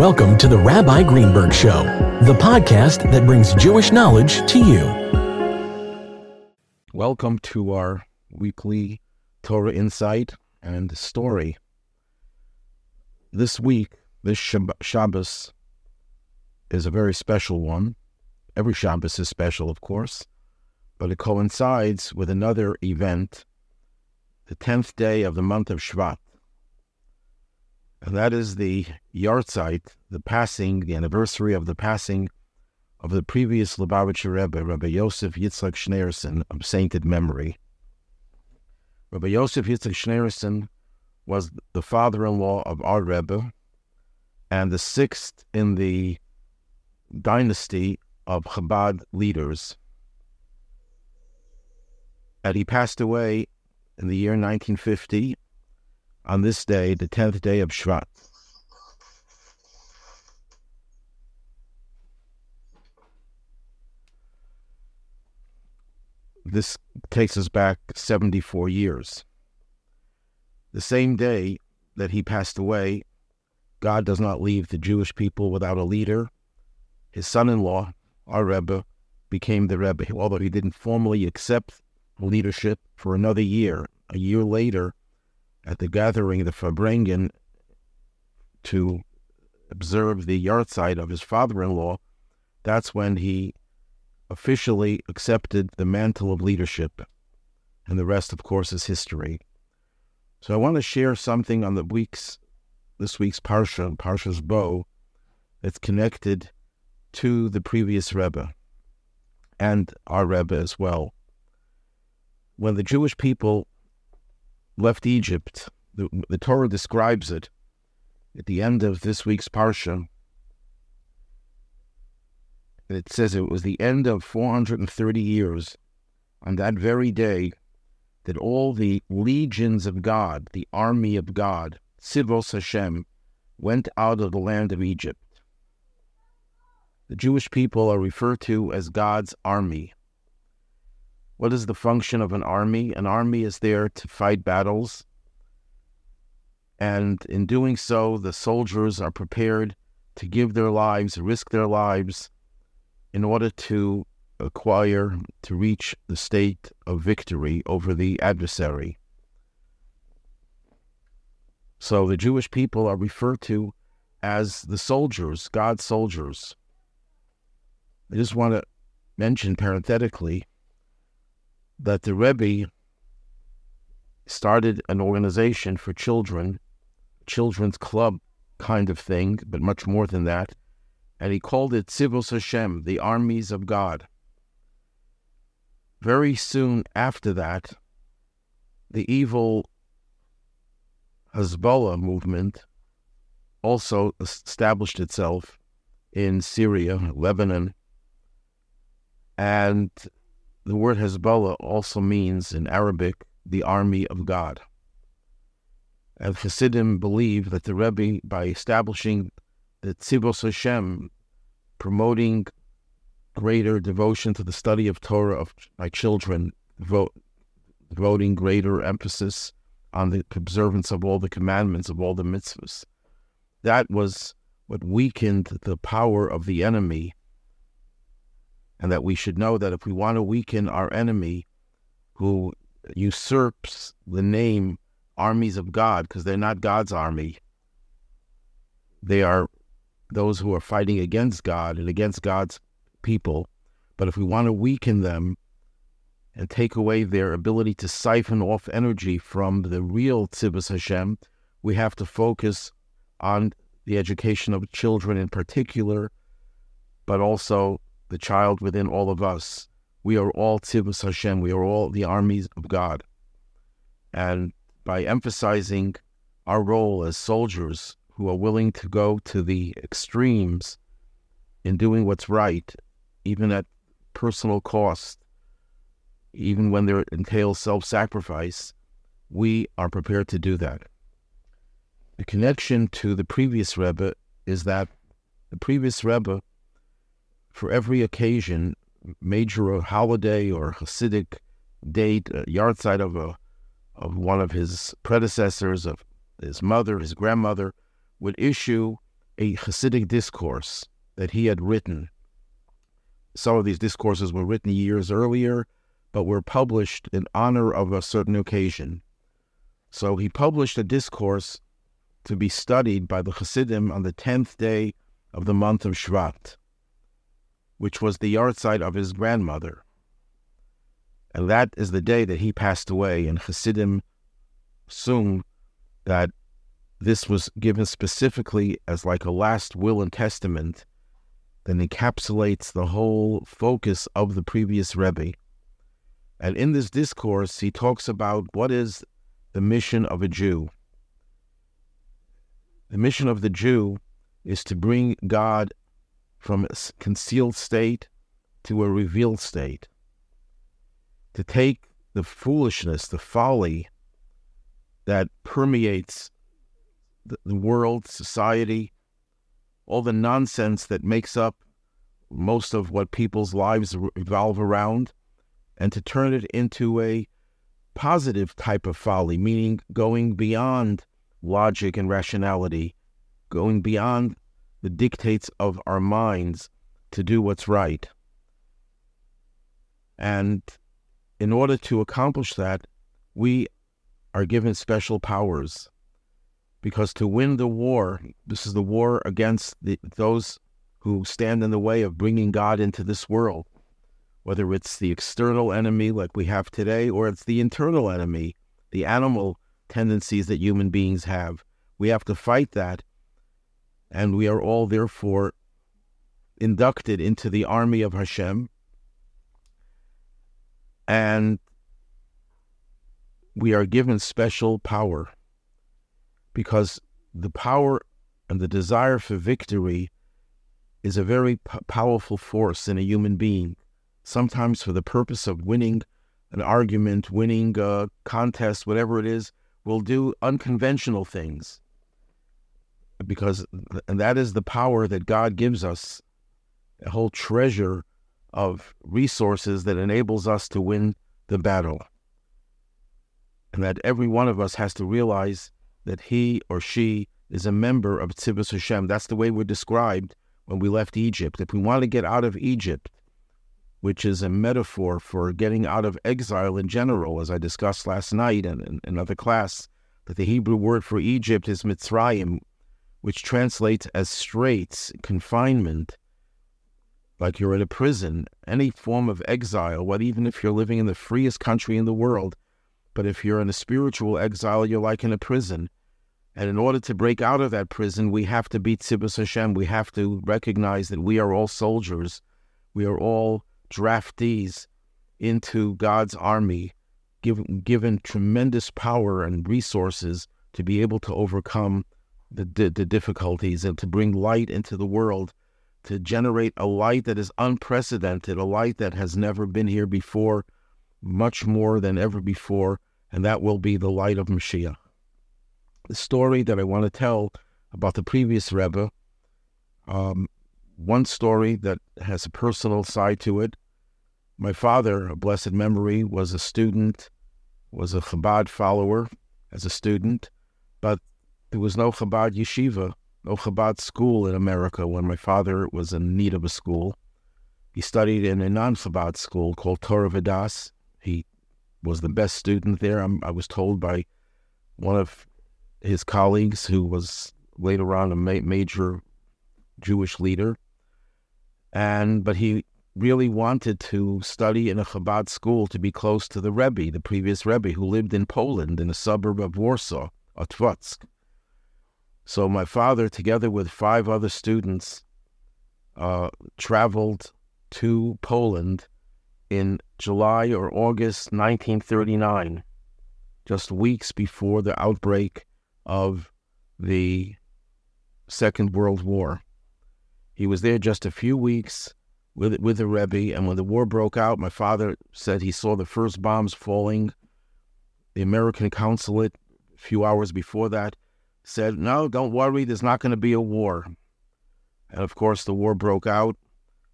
Welcome to the Rabbi Greenberg Show, the podcast that brings Jewish knowledge to you. Welcome to our weekly Torah Insight and Story. This week, this Shab- Shabbos is a very special one. Every Shabbos is special, of course, but it coincides with another event, the 10th day of the month of Shvat and that is the yahrzeit, the passing, the anniversary of the passing of the previous Lubavitcher Rebbe, Rabbi Yosef Yitzchak Schneerson, of sainted memory. Rabbi Yosef Yitzchak Schneerson was the father-in-law of our Rebbe and the sixth in the dynasty of Chabad leaders. And he passed away in the year 1950 on this day, the 10th day of Shvat. This takes us back 74 years. The same day that he passed away, God does not leave the Jewish people without a leader. His son in law, our Rebbe, became the Rebbe, although he didn't formally accept leadership for another year. A year later, at the gathering, of the Farbrengen, to observe the yahrzeit of his father-in-law, that's when he officially accepted the mantle of leadership. And the rest, of course, is history. So I want to share something on the week's this week's Parsha, Parshas Bo, that's connected to the previous Rebbe and our Rebbe as well. When the Jewish people left Egypt. The, the Torah describes it at the end of this week's Parsha. It says it was the end of 430 years on that very day that all the legions of God, the army of God, Tzivos Hashem, went out of the land of Egypt. The Jewish people are referred to as God's army. What is the function of an army? An army is there to fight battles. And in doing so, the soldiers are prepared to give their lives, risk their lives, in order to acquire, to reach the state of victory over the adversary. So the Jewish people are referred to as the soldiers, God's soldiers. I just want to mention parenthetically that the Rebbe started an organization for children, children's club kind of thing, but much more than that. And he called it Tzivos Hashem, the armies of God. Very soon after that, the evil Hezbollah movement also established itself in Syria, Lebanon, and the word Hezbollah also means in Arabic the army of God. And Hasidim believe that the Rebbe, by establishing the Tzivos Hashem, promoting greater devotion to the study of Torah of, by children, devote, devoting greater emphasis on the observance of all the commandments, of all the mitzvahs. That was what weakened the power of the enemy and that we should know that if we want to weaken our enemy who usurps the name armies of God, because they're not God's army, they are those who are fighting against God and against God's people. But if we want to weaken them and take away their ability to siphon off energy from the real Tzivos Hashem, we have to focus on the education of children in particular, but also the child within all of us. We are all Tzivos Hashem. We are all the armies of God. And by emphasizing our role as soldiers who are willing to go to the extremes in doing what's right, even at personal cost, even when there entails self sacrifice, we are prepared to do that. The connection to the previous Rebbe is that the previous Rebbe for every occasion, major holiday or Hasidic date, a yahrzeit of a of one of his predecessors, of his mother, his grandmother, would issue a Hasidic discourse that he had written. Some of these discourses were written years earlier, but were published in honor of a certain occasion. So he published a discourse to be studied by the Hasidim on the 10th day of the month of Shvat, which was the yahrzeit of his grandmother. And that is the day that he passed away, and Hasidim assume that this was given specifically as like a last will and testament that encapsulates the whole focus of the previous Rebbe. And in this discourse, he talks about what is the mission of a Jew. The mission of the Jew is to bring God from a concealed state to a revealed state, to take the foolishness, the folly that permeates the, the world, society, all the nonsense that makes up most of what people's lives revolve around, and to turn it into a positive type of folly, meaning going beyond logic and rationality, going beyond the dictates of our minds to do what's right. And in order to accomplish that, we are given special powers because to win the war, this is the war against the, those who stand in the way of bringing God into this world, whether it's the external enemy like we have today, or it's the internal enemy, the animal tendencies that human beings have. We have to fight that, and we are all therefore inducted into the army of Hashem. And we are given special power because the power and the desire for victory is a very p- powerful force in a human being, sometimes for the purpose of winning an argument, winning a contest, whatever it is, will do unconventional things. Because, and that is the power that God gives us, a whole treasure of resources that enables us to win the battle. And that every one of us has to realize that he or she is a member of Tzivos Hashem. That's the way we're described when we left Egypt. If we want to get out of Egypt, which is a metaphor for getting out of exile in general, as I discussed last night in, in another class, that the Hebrew word for Egypt is Mitzrayim, which translates as straits, confinement, like you're in a prison, any form of exile, what even if you're living in the freest country in the world, but if you're in a spiritual exile, you're like in a prison. And in order to break out of that prison, we have to beat Tzivos Hashem. We have to recognize that we are all soldiers. We are all draftees into God's army, given, given tremendous power and resources to be able to overcome the, the, the difficulties and to bring light into the world, to generate a light that is unprecedented, a light that has never been here before much more than ever before, and that will be the light of Mashiach. The story that I want to tell about the previous Rebbe, um, one story that has a personal side to it. My father, a blessed memory, was a student, was a Chabad follower as a student, but there was no Chabad yeshiva, no Chabad school in America when my father was in need of a school. He studied in a non Chabad school called Torah Vodaath. he was the best student there. I'm, i was told by one of his colleagues, who was later on a ma- major Jewish leader, and but he really wanted to study in a Chabad school to be close to the Rebbe, the previous Rebbe, who lived in Poland in a suburb of Warsaw, Otwock. So my father, together with five other students, uh, traveled to Poland in July or August 1939, just weeks before the outbreak of the Second World War. He was there just a few weeks with with the Rebbe, and when the war broke out, my father said he saw the first bombs falling. The American consulate, a few hours before that, said, "No, don't worry, there's not going to be a war." And of course, the war broke out,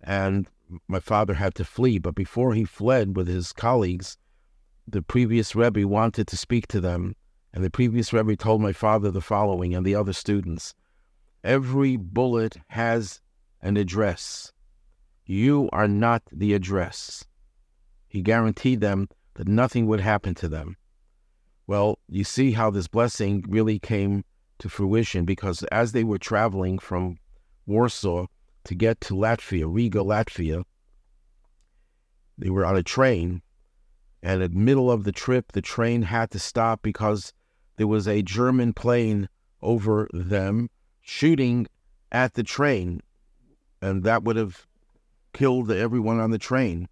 and my father had to flee. But before he fled with his colleagues, the previous Rebbe wanted to speak to them. And the previous Rebbe told my father the following and the other students. Every bullet has an address. You are not the address. He guaranteed them that nothing would happen to them. Well, you see how this blessing really came to fruition because as they were traveling from Warsaw to get to Latvia, Riga, Latvia, they were on a train, and in the middle of the trip, the train had to stop because there was a German plane over them shooting at the train, and that would have killed everyone on the train.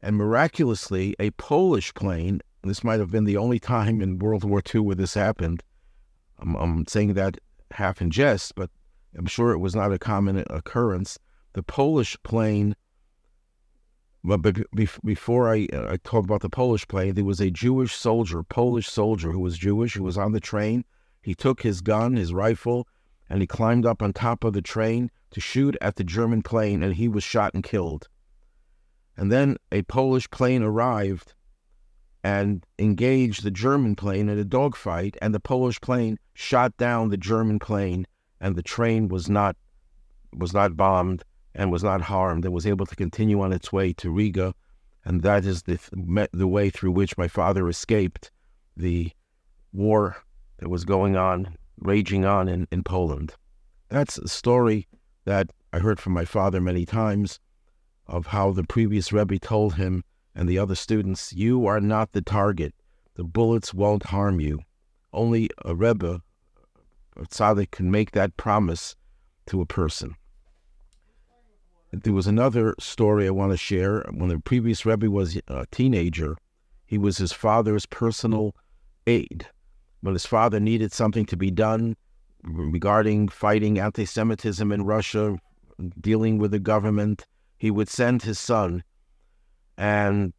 And miraculously, a Polish plane, this might have been the only time in World War II where this happened. I'm, I'm saying that half in jest, but I'm sure it was not a common occurrence. The Polish plane, but before I, I talk about the Polish plane, there was a Jewish soldier, Polish soldier who was Jewish, who was on the train. He took his gun, his rifle, and he climbed up on top of the train to shoot at the German plane, and he was shot and killed. And then a Polish plane arrived and engaged the German plane in a dogfight, and the Polish plane shot down the German plane, and the train was not was not bombed and was not harmed and was able to continue on its way to Riga, and that is the the way through which my father escaped the war that was going on, raging on in, in Poland. That's a story that I heard from my father many times of how the previous Rebbe told him and the other students, You are not the target. The bullets won't harm you. Only a Rebbe, a tzaddik, can make that promise to a person. There was another story I want to share. When the previous Rebbe was uh, a teenager, he was his father's personal aide. When his father needed something to be done regarding fighting anti Semitism in Russia, dealing with the government, he would send his son. And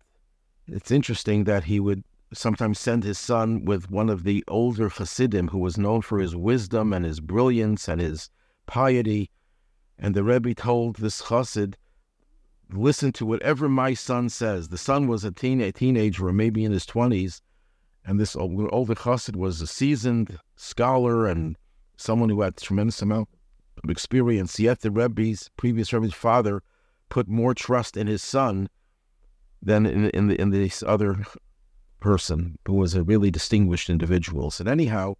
it's interesting that he would sometimes send his son with one of the older Hasidim who was known for his wisdom and his brilliance and his piety. And the Rebbe told this Chassid, listen to whatever my son says. The son was a, teen, a teenager or maybe in his 20s. And this older Chassid was a seasoned scholar and someone who had a tremendous amount of experience. Yet the Rebbe's, previous Rebbe's father, put more trust in his son than in, in, the, in this other person who was a really distinguished individual. And anyhow,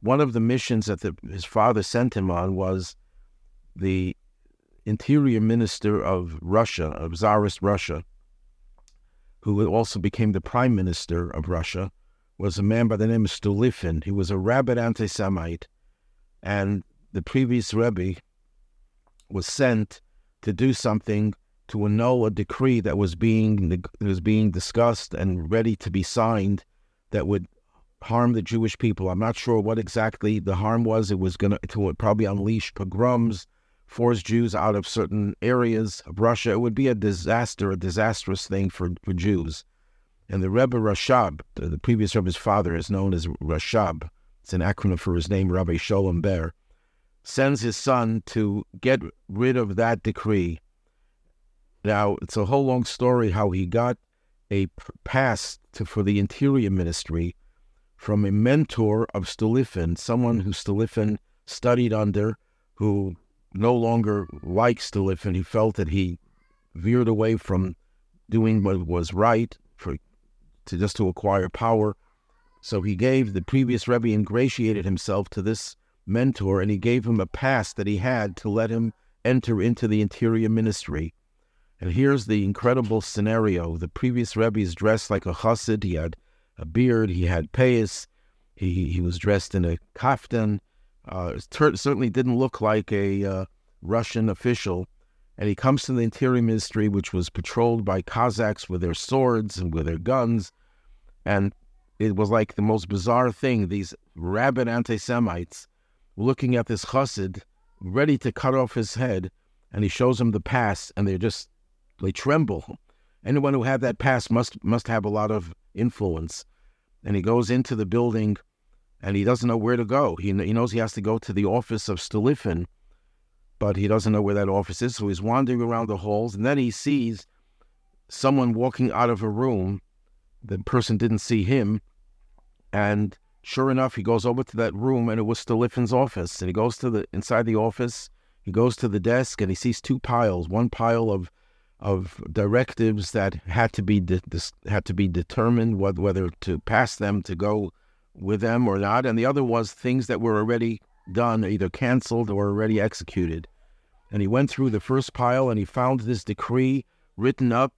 one of the missions that the, his father sent him on was the interior minister of Russia, of Tsarist Russia, who also became the prime minister of Russia, was a man by the name of Stolypin. He was a rabid anti-Semite, and the previous Rebbe was sent to do something to annul a decree that was being that was being discussed and ready to be signed that would harm the Jewish people. I'm not sure what exactly the harm was. It was going to probably unleash pogroms, force Jews out of certain areas of Russia. It would be a disaster, a disastrous thing for, for Jews. And the Rebbe Rashab, the, the previous Rebbe's father, is known as Rashab. It's an acronym for his name, Rabbi Sholem Ber sends his son to get rid of that decree. Now, it's a whole long story how he got a pass to, for the interior ministry from a mentor of Stolypin, someone who Stolypin studied under, who no longer liked Stolypin. He felt that he veered away from doing what was right for to just to acquire power. So he gave the previous Rebbe ingratiated himself to this mentor and he gave him a pass that he had to let him enter into the interior ministry. And here's the incredible scenario. The previous Rebbe is dressed like a chassid. He had a beard. He had payas. He, he was dressed in a kaftan. Uh, certainly didn't look like a uh, Russian official. And he comes to the interior ministry, which was patrolled by Cossacks with their swords and with their guns. And it was like the most bizarre thing. These rabid anti Semites looking at this chassid, ready to cut off his head, and he shows them the pass, and they just they tremble. Anyone who had that pass must must have a lot of influence. And he goes into the building, and he doesn't know where to go. He he knows he has to go to the office of Stolypin, but he doesn't know where that office is. So he's wandering around the halls, and then he sees someone walking out of a room. The person didn't see him, and Sure enough, he goes over to that room, and it was Stolypin's office. And he goes to the inside the office. He goes to the desk, and he sees two piles. One pile of of directives that had to be de- had to be determined whether, whether to pass them to go with them or not, and the other was things that were already done, either canceled or already executed. And he went through the first pile and he found this decree written up,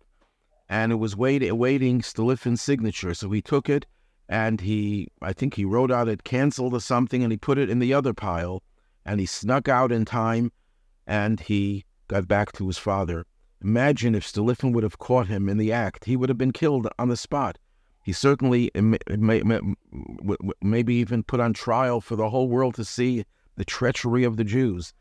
and it was wait- awaiting Stolypin's signature. So he took it and he, I think he wrote out it canceled or something, and he put it in the other pile, and he snuck out in time, and he got back to his father. Imagine if Stolypin would have caught him in the act. He would have been killed on the spot. He certainly, may, may, maybe even put on trial for the whole world to see the treachery of the Jews.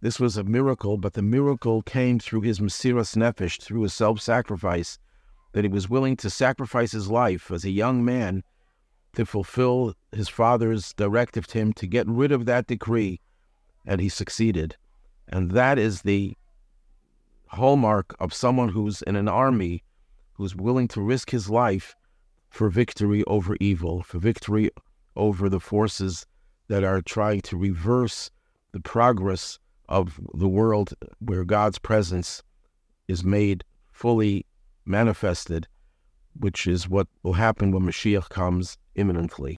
This was a miracle, but the miracle came through his Mesiras Nefesh, through his self sacrifice, that he was willing to sacrifice his life as a young man to fulfill his father's directive to him to get rid of that decree, and he succeeded. And that is the hallmark of someone who's in an army who's willing to risk his life for victory over evil, for victory over the forces that are trying to reverse the progress of the world where God's presence is made fully manifested, which is what will happen when Mashiach comes imminently.